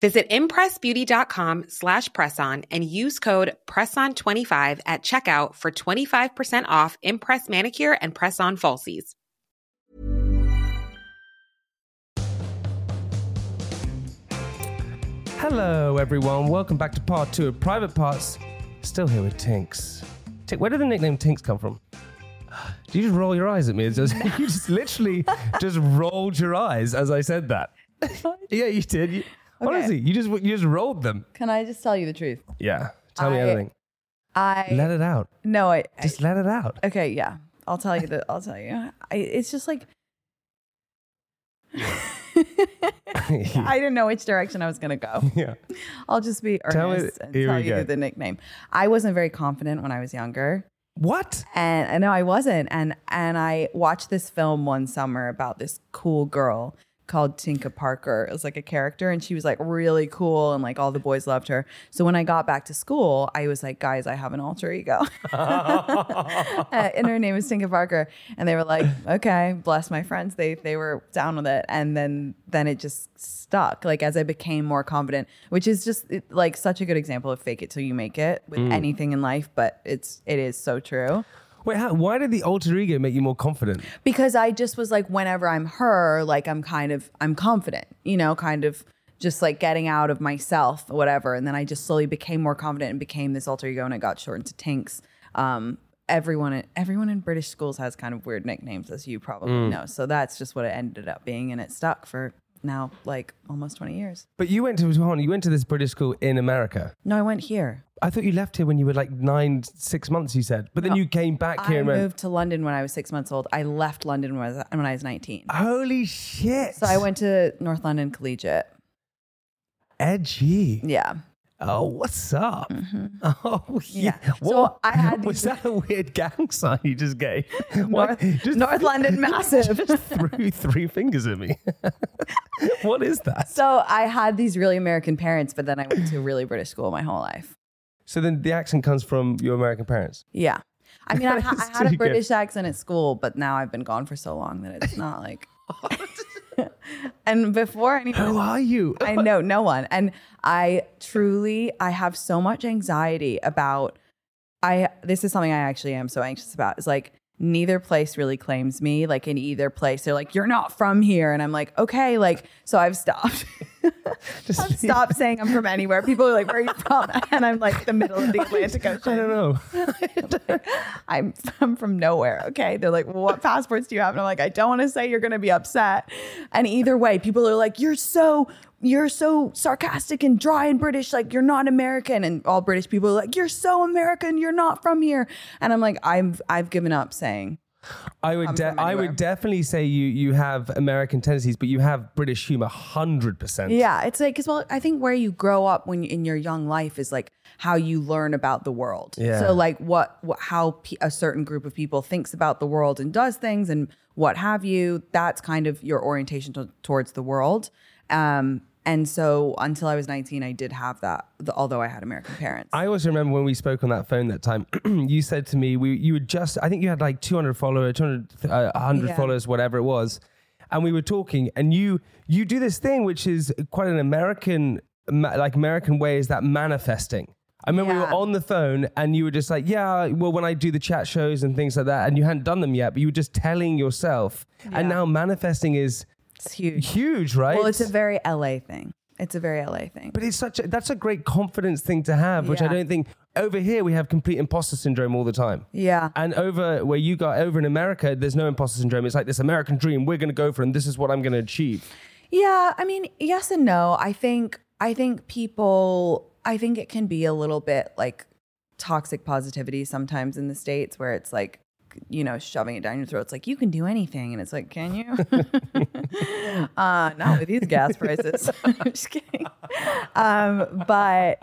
Visit impressbeauty.com slash presson and use code PRESSON25 at checkout for 25% off Impress Manicure and Press-On Falsies. Hello, everyone. Welcome back to part two of Private Parts. Still here with Tinx. Tink, where did the nickname Tinx come from? Do you just roll your eyes at me? It's just, you just literally just rolled your eyes as I said that. yeah, you did. You, Okay. Honestly, you just you just rolled them. Can I just tell you the truth? Yeah. Tell me I- everything. I Let it out. no, I, I Just let it out. okay, yeah. I'll tell you that. I'll tell you. I, it's just like I didn't know which direction I was gonna go. yeah. I'll just be earnest Tell me- and here tell we you go. the nickname. I wasn't very confident when I was younger. What? and I know I wasn't. And and I watched this film one summer about this cool girl called Tinka Parker. It was like a character, and she was like really cool, and like all the boys loved her. So when I got back to school, I was like, guys, I have an alter ego, and her name is Tinka Parker. And they were like, okay, bless my friends. They they were down with it, and then then it just stuck. Like as I became more confident, which is just it- like such a good example of fake it till you make it with mm. anything in life, but it's it is so true Wait, how, why did the alter ego make you more confident? because I just was like, whenever I'm her, like I'm kind of, I'm confident, you know, kind of just like getting out of myself, whatever. And then I just slowly became more confident and became this alter ego, and it got shortened to Tinx. Um, everyone, everyone in British schools has kind of weird nicknames, as you probably know. So that's just what it ended up being, and it stuck for now like almost 20 years. But you went to hold on, you went to this British school in America. No, I went here. I thought you left here when you were like nine, six months. You said, but then No, you came back here. I and went, moved to London when I was six months old. I left London when I was, when I was 19. Holy shit! So I went to North London Collegiate. edgy. Yeah. Oh, what's up? Mm-hmm. Oh, yeah. Yeah. So I had was that a weird gang sign you just gave? North, Just North London massive. just threw three fingers at me. what is that? so I had these really American parents, but then I went to a really British school my whole life. So then the accent comes from your American parents. Yeah. I mean, I, ha- I had a too good. British accent at school, but now I've been gone for so long that it's not like. and before anyone, Who are you? I know no one. And I truly, I have so much anxiety about. I this is something I actually am so anxious about. Is like neither place really claims me. Like in either place, they're like, "You're not from here," and I'm like, "Okay." Like so, I've stopped. Just I've saying I'm from anywhere. People are like, "Where are you from?" And I'm like, the middle of the Atlantic Ocean." I don't know. I'm I'm from nowhere. Okay. They're like, well, what passports do you have? And I'm like, I don't want to say you're gonna be upset. And either way, people are like, you're so you're so sarcastic and dry and British, like you're not American. And all British people are like, you're so American, you're not from here. And I'm like, I've I've given up saying. I would, de- I would definitely say you you have American tendencies, but you have British humor, hundred percent. Yeah, it's like, cause well, I think where you grow up when you, in your young life is like how you learn about the world. Yeah. So like what, what how pe- a certain group of people thinks about the world and does things and what have you. That's kind of your orientation to, towards the world. Um, and so until I was 19, I did have that, the, although I had American parents. I always remember when we spoke on that phone that time. you said to me, "We you were just I think you had like 200 followers, 200, uh, 100 Yeah. followers, whatever it was." And we were talking, and you you do this thing which is quite an American like American way is that manifesting. I remember we were on the phone, and you were just like, "Yeah, well, when I do the chat shows and things like that," and you hadn't done them yet, but you were just telling yourself. And now manifesting is it's huge. huge, right? Well, it's a very LA thing. It's a very LA thing. But it's such a, that's a great confidence thing to have, which I don't think over here we have complete imposter syndrome all the time. Yeah. And over where you got over in America, there's no imposter syndrome. It's like this American dream. We're going to go for, it and this is what I'm going to achieve. Yeah, I mean, yes and no. I think I think people I think it can be a little bit like toxic positivity sometimes in the states where it's like you know shoving it down your throat it's like you can do anything and it's like can you uh not with these gas prices i'm just kidding um, but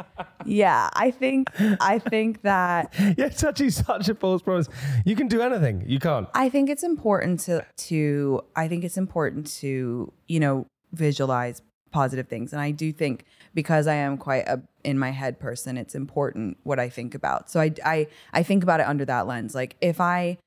yeah, I think I think that yeah, touching such a false promise. You can do anything. You can't. I think it's important to to I think it's important to you know visualize positive things, and I do think because I am quite a in my head person, it's important what I think about. So I I I think about it under that lens. Like if I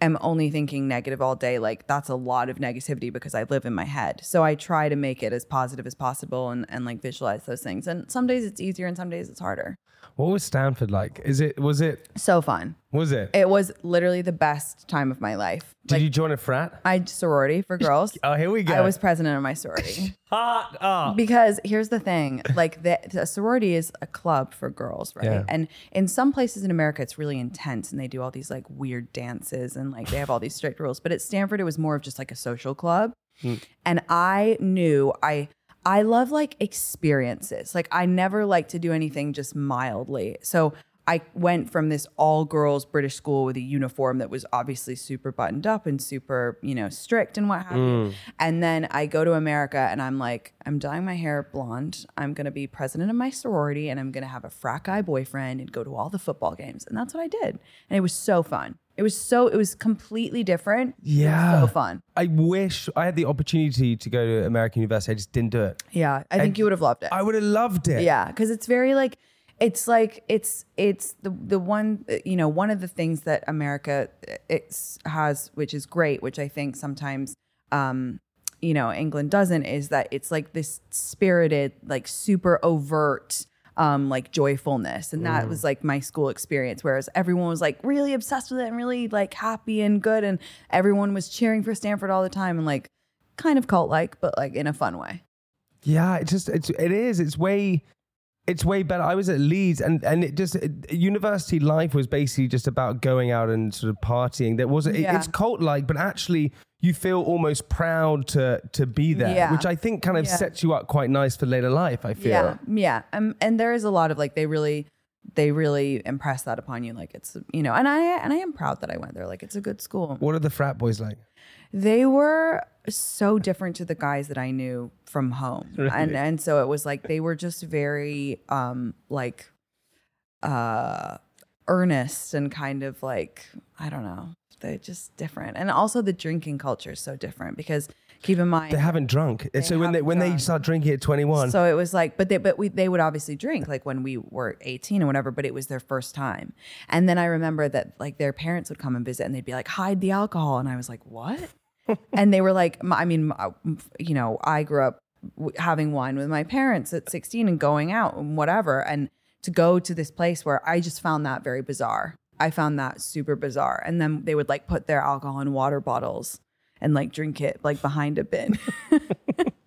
am only thinking negative all day, like that's a lot of negativity because I live in my head. So I try to make it as positive as possible and, and like visualize those things. And some days it's easier and some days it's harder. What was Stanford like? Is it was it So fun. was it? It was literally the best time of my life. Did like you join a frat? I sorority for girls. Oh, here we go. I was president of my sorority. hot up. Because here's the thing, like the, sorority is a club for girls, right? Yeah. And in some places in America, it's really intense, and they do all these like weird dances, and like they have all these strict rules. But at Stanford, it was more of just like a social club, hmm. and I knew I I love like experiences. Like I never like to do anything just mildly. So I went from this all girls British school with a uniform that was obviously super buttoned up and super, you know, strict and what have you. Mm. And then I go to America and I'm like, I'm dyeing my hair blonde. I'm going to be president of my sorority and I'm going to have a frat guy boyfriend and go to all the football games. And that's what I did. And it was so fun. It was so, it was completely different. It was Yeah. so fun. I wish I had the opportunity to go to American University. I just didn't do it. Yeah. I think you would have loved it. I would have loved it. Yeah, because it's very like it's like it's it's the the one you know one of the things that America it's has which is great, which I think sometimes um you know England doesn't is that it's like this spirited like super overt um like joyfulness. And that was like my school experience whereas everyone was like really obsessed with it and really like happy and good and everyone was cheering for Stanford all the time and like kind of cult like but like in a fun way. Yeah, it just it's it is. It's way it's way better. I was at Leeds and and it just it, university life was basically just about going out and sort of partying. There was it, it's cult like, but actually you feel almost proud to to be there, Yeah. which I think kind of Yeah. sets you up quite nice for later life. I feel. Yeah, yeah. Um, and there is a lot of like they really, they really impress that upon you. Like it's you know, and I and I am proud that I went there. Like it's a good school. What are the frat boys like? They were so different to the guys that I knew from home, and and so it was like they were just very um like uh earnest and kind of like I don't know. They're just different, and also the drinking culture is so different because keep in mind They haven't drunk. so when they when they start drinking at twenty one, So it was like, but they, but we, they would obviously drink like when we were 18 or whatever, but it was their first time. And then I remember that like their parents would come and visit and they'd be like, hide the alcohol. And I was like, what? And they were like, I mean, uh, you know, I grew up having wine with my parents at 16 and going out and whatever. And to go to this place where I just found that very bizarre. I found that super bizarre. And then they would like put their alcohol in water bottles and like drink it like behind a bin.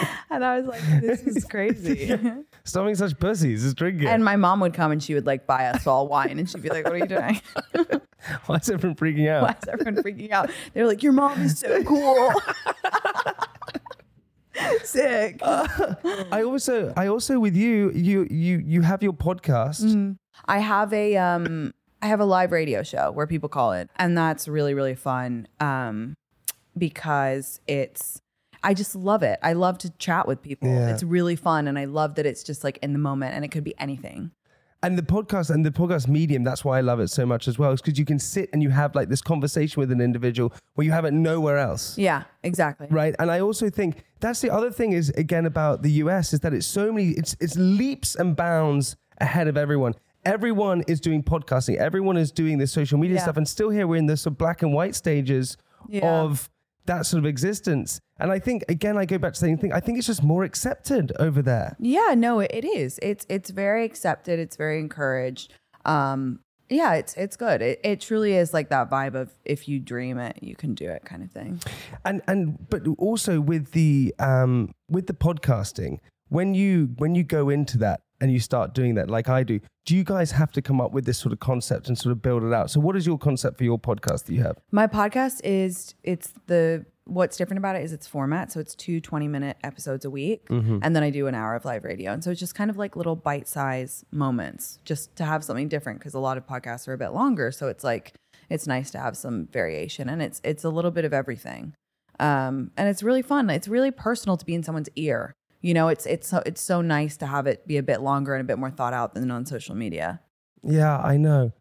and I was like, this is crazy. stopping such pussies is drinking. and my mom would come and she would like buy us all wine and she'd be like, what are you doing? Why is everyone freaking out? Why is everyone freaking out? They're like, your mom is so cool. Sick. I also I also with you you you you have your podcast. Mm-hmm. I have a um I have a live radio show where people call it and that's really really fun um because it's I just love it. I love to chat with people. Yeah. It's really fun and I love that it's just like in the moment and it could be anything. And the podcast and the podcast medium, that's why I love it so much as well, is because you can sit and you have like this conversation with an individual where you have it nowhere else. Yeah, exactly. Right. And I also think that's the other thing is again about the US is that it's so many, it's it's leaps and bounds ahead of everyone. Everyone is doing podcasting, everyone is doing this social media Yeah. stuff, and still here we're in the sort of black and white stages Yeah. of that sort of existence. And I think again, I go back to the same thing. I think it's just more accepted over there. Yeah, no, it it is. It's it's very accepted. It's very encouraged. Um, yeah, it's it's good. It it truly is like that vibe of if you dream it, you can do it kind of thing. and and but also with the um with the podcasting when you when you go into that and you start doing that like i do do you guys have to come up with this sort of concept and sort of build it out so what is your concept for your podcast that you have My podcast is it's the what's different about it is its format. So it's two 20 minute episodes a week. And then I do an hour of live radio. And so it's just kind of like little bite size moments just to have something different because a lot of podcasts are a bit longer. So it's like it's nice to have some variation and it's it's a little bit of everything. Um, and it's really fun. It's really personal to be in someone's ear You know, it's it's so it's so nice to have it be a bit longer and a bit more thought out than on social media. Yeah, I know.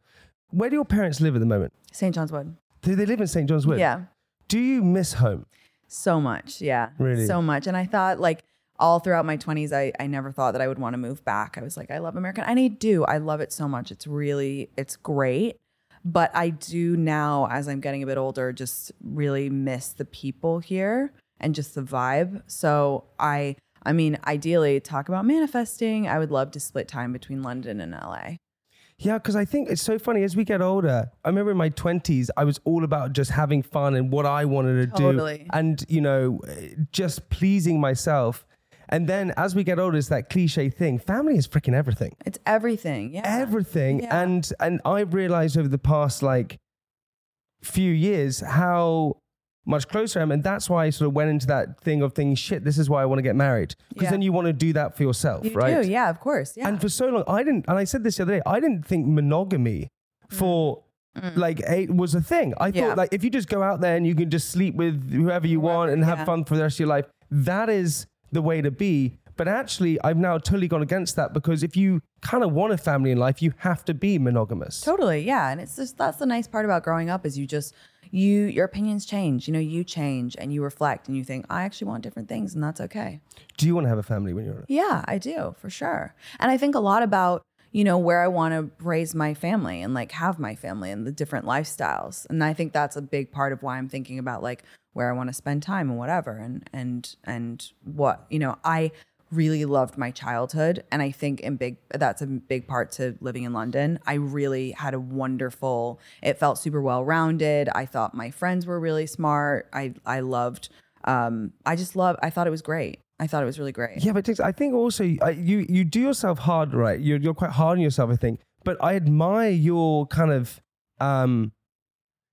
Where do your parents live at the moment? St. John's Wood. Do they live in St. John's Wood? Yeah. Do you miss home? So much. Yeah. Really? So much. And I thought like all throughout my 20s, I, I never thought that I would want to move back. I was like, I love America. And I do. I love it so much. It's really, it's great. But I do now, as I'm getting a bit older, just really miss the people here and just the vibe. So I, I mean, ideally, talk about manifesting. I would love to split time between London and LA. Yeah, because I think it's so funny as we get older. I remember in my 20s, I was all about just having fun and what I wanted to Totally. do and, you know, just pleasing myself. And then as we get older, it's that cliche thing family is freaking everything. It's everything. Yeah. Everything. Yeah. And and I've realized over the past like few years how much closer I am. And that's why I sort of went into that thing of thinking, shit, this is why I want to get married. Because Yeah. then you want to do that for yourself, You right? do. Yeah, of course. Yeah. And for so long, I didn't, and I said this the other day, I didn't think monogamy for like eight was a thing. I Mm. Yeah. thought like if you just go out there and you can just sleep with whoever you want and have fun for the rest of your life, that is the way to be. But actually, I've now totally gone against that because if you kind of want a family in life, you have to be monogamous. Totally, yeah, and it's just that's the nice part about growing up is you just you your opinions change. You know, you change and you reflect and you think I actually want different things, and that's okay. Do you want to have a family when you're? Yeah, I do for sure, and I think a lot about you know where I want to raise my family and like have my family and the different lifestyles, and I think that's a big part of why I'm thinking about like where I want to spend time and whatever, and and and what you know I really loved my childhood and i think in big that's a big part to living in london. I really had a wonderful it felt super well rounded i thought my friends were really smart. I i loved um i just love i thought it was great. I thought it was really great. Yeah, but I think also you you do yourself hard, right? You're you're quite hard on yourself, I think. But I admire your kind of um,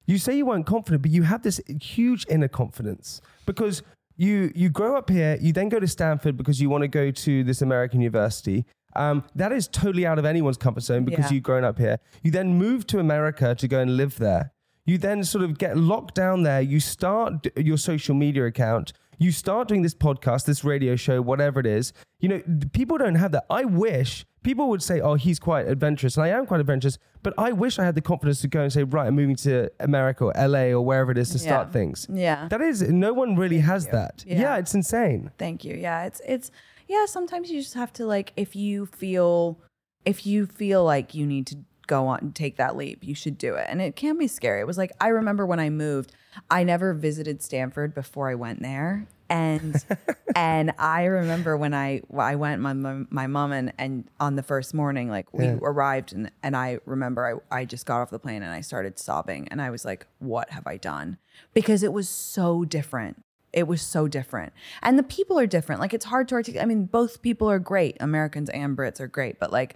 you say you weren't confident, but you have this huge inner confidence. Because you you grow up here, you then go to Stanford because you want to go to this American university. Um, that is totally out of anyone's comfort zone because Yeah. you've grown up here. You then move to America to go and live there. You then sort of get locked down there. You start d- your social media account. You start doing this podcast, this radio show, whatever it is. You know, people don't have that. I wish people would say, oh, he's quite adventurous. And I am quite adventurous, but I wish I had the confidence to go and say, right, I'm moving to America or LA or wherever it is to start things. yeah That is, no one really has that. Yeah. yeah, it's insane. Thank you. Yeah, it's it's yeah, sometimes you just have to like if you feel if you feel like you need to go on and take that leap, you should do it. And it can be scary. It was like I remember when I moved, I never visited Stanford before I went there. And and I remember when I I went my my, mom and and on the first morning like we Yeah. arrived and and I remember I I just got off the plane and I started sobbing and I was like what have I done? Because it was so different. It was so different. And the people are different. Like it's hard to articulate. I mean both people are great. Americans and brits are great but like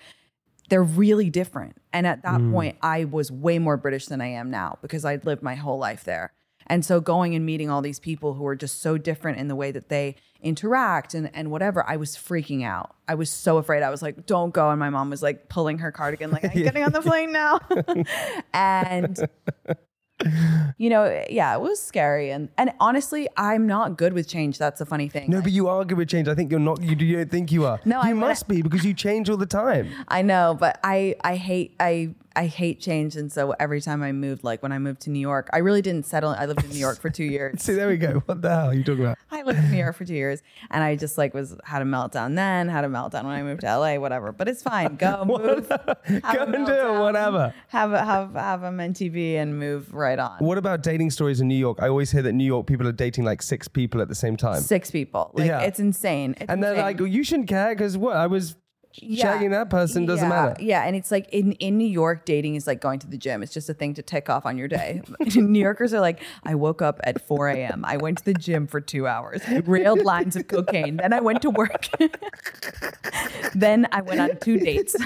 they're really different. And at that mm. point i was way more british than i am now because i'd lived my whole life there and so going and meeting all these people who are just so different in the way that they interact and, and whatever i was freaking out i was so afraid i was like don't go and my mom was like pulling her cardigan like i'm getting on the plane now and you know, yeah, it was scary, and and honestly, I'm not good with change. That's the funny thing. No, but you are good with change. I think you're not. You, you don't think you are. No, you I- must be because you change all the time. I know, but I I hate I I hate change, and so every time I moved, like when I moved to New York, I really didn't settle. I lived in New York for two years. See, there we go. What the hell are you talking about? I lived in New York for two years, and I just like was had a meltdown then, had a meltdown when I moved to LA, whatever. But it's fine. Go move, Go a and do whatever. Have a, have have on TV and move right on. What about dating stories in New York? I always hear that New York people are dating like six people at the same time. Six people, like Yeah. it's insane. It's and they're insane. like, well, you shouldn't care because what? I was Yeah. shagging that person, doesn't yeah, matter. Yeah, and it's like in in New York, dating is like going to the gym. It's just a thing to tick off on your day. New Yorkers are like, I woke up at 4 a.m. I went to the gym for two hours. Railed lines of cocaine. Then I went to work. then I went on two dates.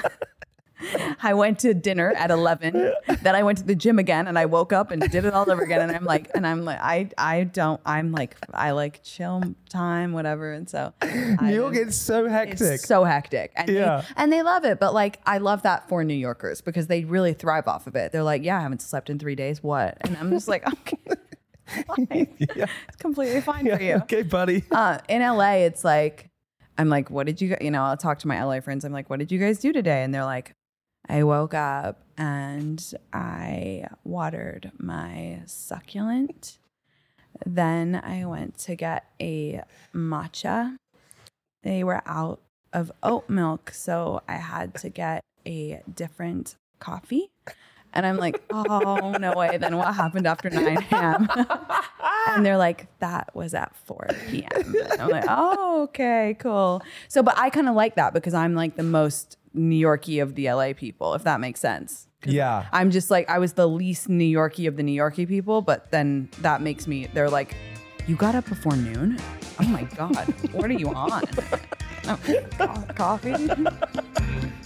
I went to dinner at 11. Then I went to the gym again and I woke up and did it all over again. And I'm like, and I'm like, I, I don't, I'm like, I like chill time, whatever. And so I New York don't- is so hectic. it's so hectic. And Yeah. they, and they love it. But like I love that for New Yorkers because they really thrive off of it. They're like, Yeah, I haven't slept in three days. What? And I'm just like, okay. fine. yeah. It's completely fine Yeah, for you. Okay, buddy. Uh, in LA, it's like I'm like, what did you, you know, I'll talk to my LA friends. I'm like, what did you guys do today? And they're like, I woke up and I watered my succulent. Then I went to get a matcha. They were out of oat milk, so I had to get a different coffee. And I'm like, oh, no way. Then what happened after 9 a.m.? and they're like, that was at 4 p.m. And I'm like, oh, okay, cool. So, but I kind of like that because I'm like the most New Yorkie of the LA people, if that makes sense. Yeah. I'm just like, I was the least New Yorkie of the New Yorkie people, but then that makes me, they're like, you got up before noon? Oh my God, what are you on? Oh, co- coffee?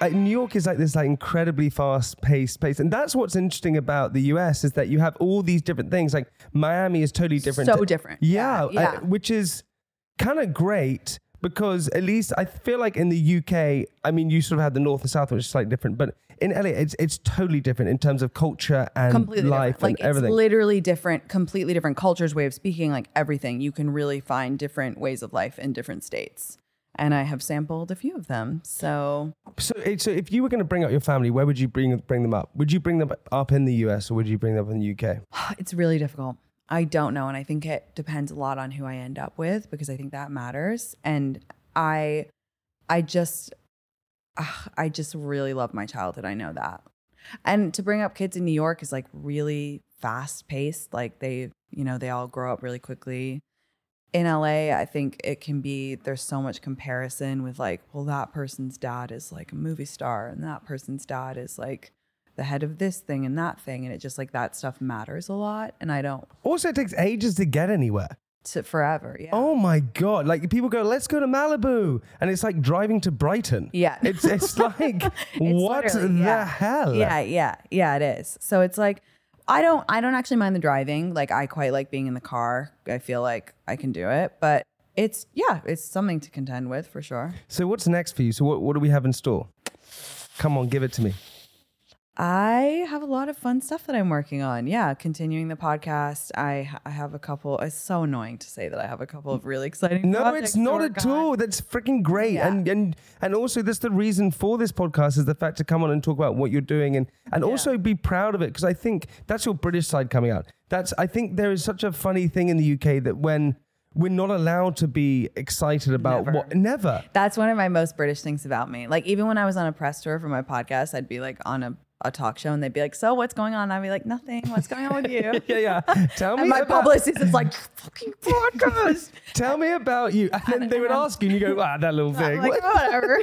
Uh, New York is like this like incredibly fast paced place, and that's what's interesting about the US is that you have all these different things. Like Miami is totally different. So to- different. Yeah, Yeah, yeah. uh, which is kind of great because at least I feel like in the UK, I mean, you sort of had the north and south, which is slightly different, but in LA, it's it's totally different in terms of culture and completely life different. and Like everything. it's literally different, completely different cultures, way of speaking, like everything. You can really find different ways of life in different states. And I have sampled a few of them. So so, so if you were going to bring up your family, where would you bring bring them up? Would you bring them up in the US or would you bring them up in the UK? it's really difficult. I don't know. And I think it depends a lot on who I end up with because I think that matters. And I, I just, ah, I just really love my childhood. I know that. And to bring up kids in New York is like really fast paced. Like they, you know, they all grow up really quickly. In LA, I think it can be there's so much comparison with like, well, that person's dad is like a movie star and that person's dad is like the head of this thing and that thing. And it just like that stuff matters a lot. And I don't Also, it takes ages to get anywhere. to forever. Yeah. Oh my god! Like people go, let's go to Malibu, and it's like driving to Brighton. Yeah. it's it's like It's what the yeah. hell? Yeah, yeah, yeah, it is. So it's like I don't I don't actually mind the driving. Like I quite like being in the car. I feel like I can do it, but it's yeah, it's something to contend with for sure. So what's next for you? So what what do we have in store? Come on, give it to me. I have a lot of fun stuff that I'm working on. Yeah, continuing the podcast. I I have a couple. It's so annoying to say that I have a couple of really exciting. No, it's not at all. That's freaking great. Yeah. And and and also that's the reason for this podcast is the fact to come on and talk about what you're doing and and also be proud of it because I think that's your British side coming out. That's I think there is such a funny thing in the UK that when we're not allowed to be excited about Never. what never. That's one of my most British things about me. Like even when I was on a press tour for my podcast, I'd be like on a, a talk show and they'd be like, "So what's going on?" I'd be like, "Nothing. What's going on with you?" Yeah, yeah. Tell me and my about, publicist is like, "Fucking podcast." Tell me about you. And then they would ask you and you go, ah, that little thing. like, whatever.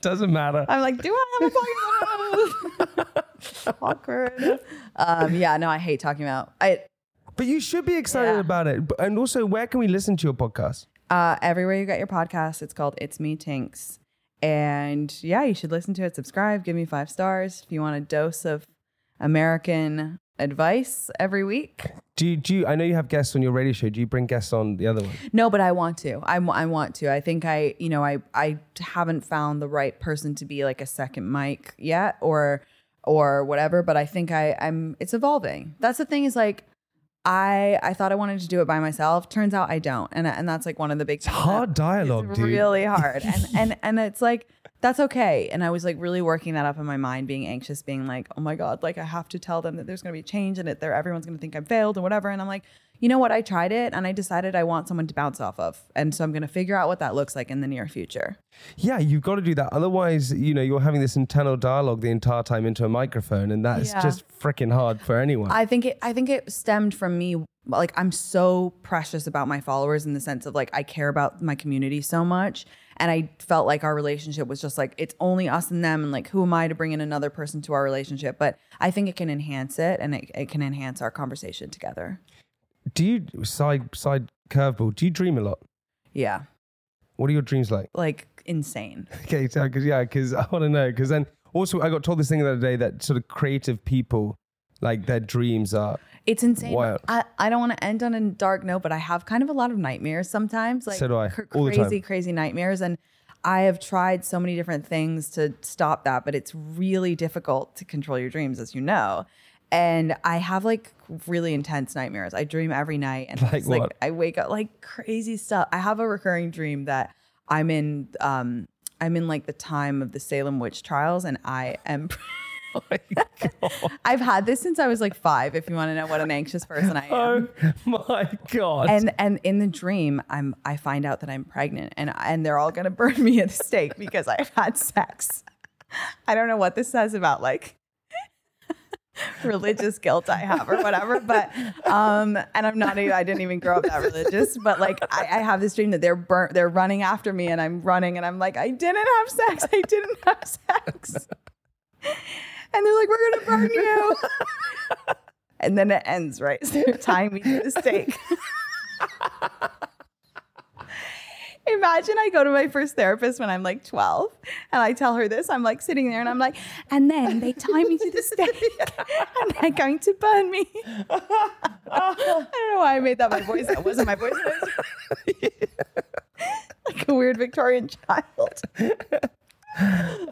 Doesn't matter. I'm like, do I have a podcast? Awkward. Um, yeah, no, I hate talking about. I But you should be excited Yeah. about it. And also, where can we listen to your podcast? uh, everywhere you get your podcast, it's called It's Me Tinx. And yeah, you should listen to it, subscribe, give me five stars if you want a dose of American advice every week. Do you, do you, I know you have guests on your radio show. Do you bring guests on the other one? No, but I want to. I, I want to. I think I, you know, I I haven't found the right person to be like a second mic yet, or or whatever. But I think I I'm. It's evolving. That's the thing. Is like. I I thought I wanted to do it by myself. Turns out I don't, and and that's like one of the big. It's hard dialogue, it's dude. really hard, and and and it's like that's okay. And I was like really working that up in my mind, being anxious, being like, oh my god, like I have to tell them that there's going to be change, and that they're everyone's going to think I've failed and whatever. And I'm like, you know what, I tried it and I decided I want someone to bounce off of. And so I'm going to figure out what that looks like in the near future. Yeah, you've got to do that. Otherwise, you know, you're having this internal dialogue the entire time into a microphone, and that's Yeah. just freaking hard for anyone. I think it I think it stemmed from me like I'm so precious about my followers in the sense of like I care about my community so much and I felt like our relationship was just like it's only us and them and like who am I to bring in another person to our relationship but I think it can enhance it and it, it can enhance our conversation together. Do you side side curveball? Do you dream a lot? Yeah. What are your dreams like? Like insane. Okay, so because yeah, because I want to know. Because then also I got told this thing the other day that sort of creative people, like their dreams are. It's insane. Wild. I, I don't want to end on a dark note, but I have kind of a lot of nightmares sometimes. Like So do I, cr- all the time. crazy, crazy nightmares. And I have tried so many different things to stop that, but it's really difficult to control your dreams, as you know. And I have like really intense nightmares. I dream every night, and Like like I wake up like crazy stuff. I have a recurring dream that I'm in um I'm in like the time of the Salem witch trials, and I am. Oh! I've had this since I was like five. If you want to know what an anxious person I am, Oh my god! and and in the dream, I'm I find out that I'm pregnant, and and they're all gonna burn me at the stake because I've had sex. I don't know what this says about like religious guilt I have or whatever, but um, and I'm not. Even I didn't even grow up that religious, but like I, I have this dream that they're burnt, they're running after me, and I'm running, and I'm like, I didn't have sex, I didn't have sex, and they're like, we're gonna burn you, and then it ends right, so tying me to the stake. Imagine I go to my first therapist when I'm like 12 and I tell her this. I'm like sitting there and I'm like, and then they tie me to the stake and they're going to burn me. I don't know why I made that my voice. That wasn't my voice. like a weird Victorian child.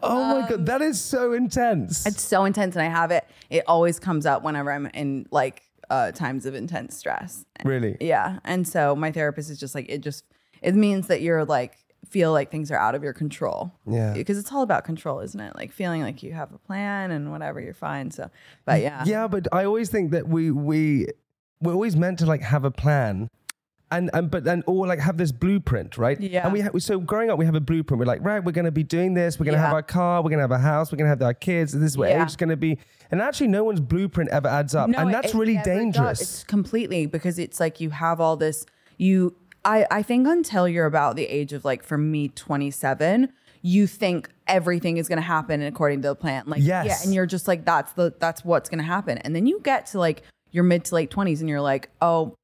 oh my god, that is so intense. It's so intense and I have it. It always comes up whenever I'm in like uh, times of intense stress. really. Yeah. And so my therapist is just like, it just, it means that you're like, feel like things are out of your control. Yeah. Because it's all about control, isn't it? Like feeling like you have a plan and whatever, you're fine. So, but yeah. Yeah, but I always think that we we we're always meant to like have a plan. And, and but then or like have this blueprint, right? Yeah. And we ha- so growing up, we have a blueprint. We're like, right, we're going to be doing this. We're going to have our car. We're going to have a house. We're going to have our kids. This is what Yeah. age is going to be. And actually, no one's blueprint ever adds up, No, and that's it really never does. dangerous. It's completely because it's like you have all this. You, I, I think until you're about the age of like for me, 27, you think everything is going to happen according to the plan. Like, Yes. yeah, and you're just like, that's the that's what's going to happen. And then you get to like your mid to late 20s, and you're like, oh,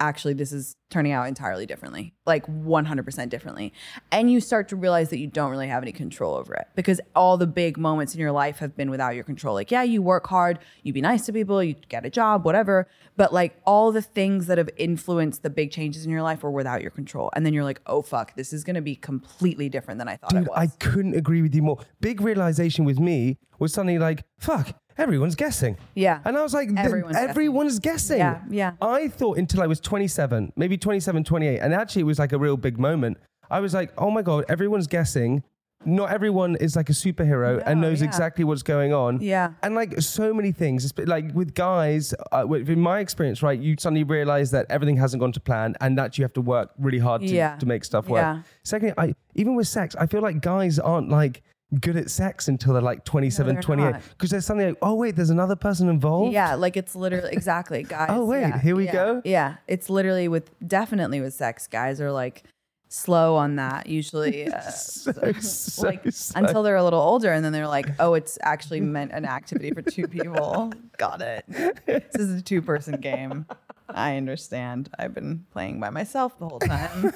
actually this is turning out entirely differently like 100% differently. And you start to realize that you don't really have any control over it because all the big moments in your life have been without your control. Like yeah you work hard you be nice to people you get a job whatever but like all the things that have influenced the big changes in your life were without your control. And then you're like oh fuck this is going to be completely different than i thought Dude, it was. I couldn't agree with you more. Big realization with me was suddenly like, fuck, everyone's guessing. Yeah. And I was like, th- Everyone's guessing. everyone's guessing. Yeah, yeah. I thought until I was 27, maybe 27, 28, and actually it was like a real big moment. I was like, oh my God, everyone's guessing. Not everyone is like a superhero and knows yeah. exactly what's going on. Yeah. And like so many things, like with guys, uh, in my experience, right, you suddenly realize that everything hasn't gone to plan and that you have to work really hard to, Yeah. to make stuff work. Yeah. Secondly, I even with sex, I feel like guys aren't like good at sex until they're like 27, they're 28. Because there's something like, oh, wait, there's another person involved. Yeah, like it's literally exactly guys. Oh, wait, yeah, here we yeah, go? Yeah, it's literally with definitely with sex. Guys are like slow on that usually. Uh, So, so like slow. until they're a little older, and then they're like, "Oh, it's actually meant an activity for two people." Got it. This is a two-person game. I understand. I've been playing by myself the whole time.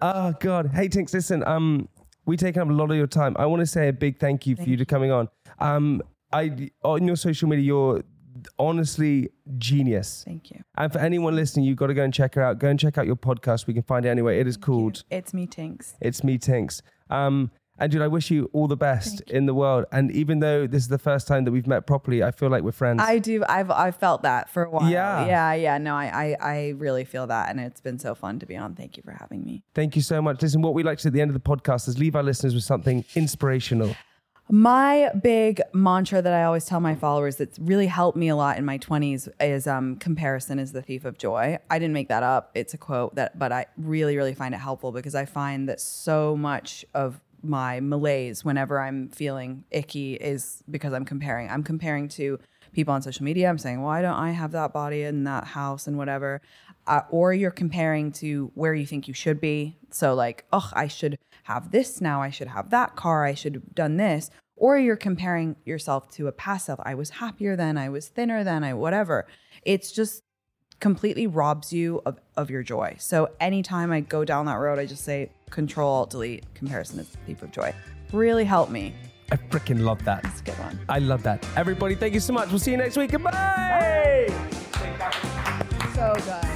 Oh God. Hey Tinx, listen, um, we taken up a lot of your time. I want to say a big thank you for you to coming on. Um, I on your social media, you're honestly genius. Thank you. And for anyone listening, you've got to go and check her out. Go and check out your podcast. We can find it anyway. It is called It's me, Tinx. It's Me Tinx. Um, and dude, I wish you all the best in the world. And even though this is the first time that we've met properly, I feel like we're friends. I do. I've I've felt that for a while. Yeah. yeah, yeah. No, I, I I really feel that, and it's been so fun to be on. Thank you for having me. Thank you so much. Listen, what we like to do at the end of the podcast is leave our listeners with something inspirational. My big mantra that I always tell my followers that's really helped me a lot in my 20s is um, comparison is the thief of joy. I didn't make that up. It's a quote that but I really really find it helpful because I find that so much of my malaise whenever I'm feeling icky is because I'm comparing. I'm comparing to people on social media. I'm saying, why don't I have that body and that house and whatever? Uh, or you're comparing to where you think you should be. So, like, oh, I should have this now. I should have that car. I should have done this. Or you're comparing yourself to a past self. I was happier then. I was thinner then. I whatever. It's just completely robs you of, of your joy. So anytime I go down that road, I just say control, delete, comparison is the thief of joy. Really help me. I freaking love that. It's a good one. I love that. Everybody, thank you so much. We'll see you next week. Goodbye. So good.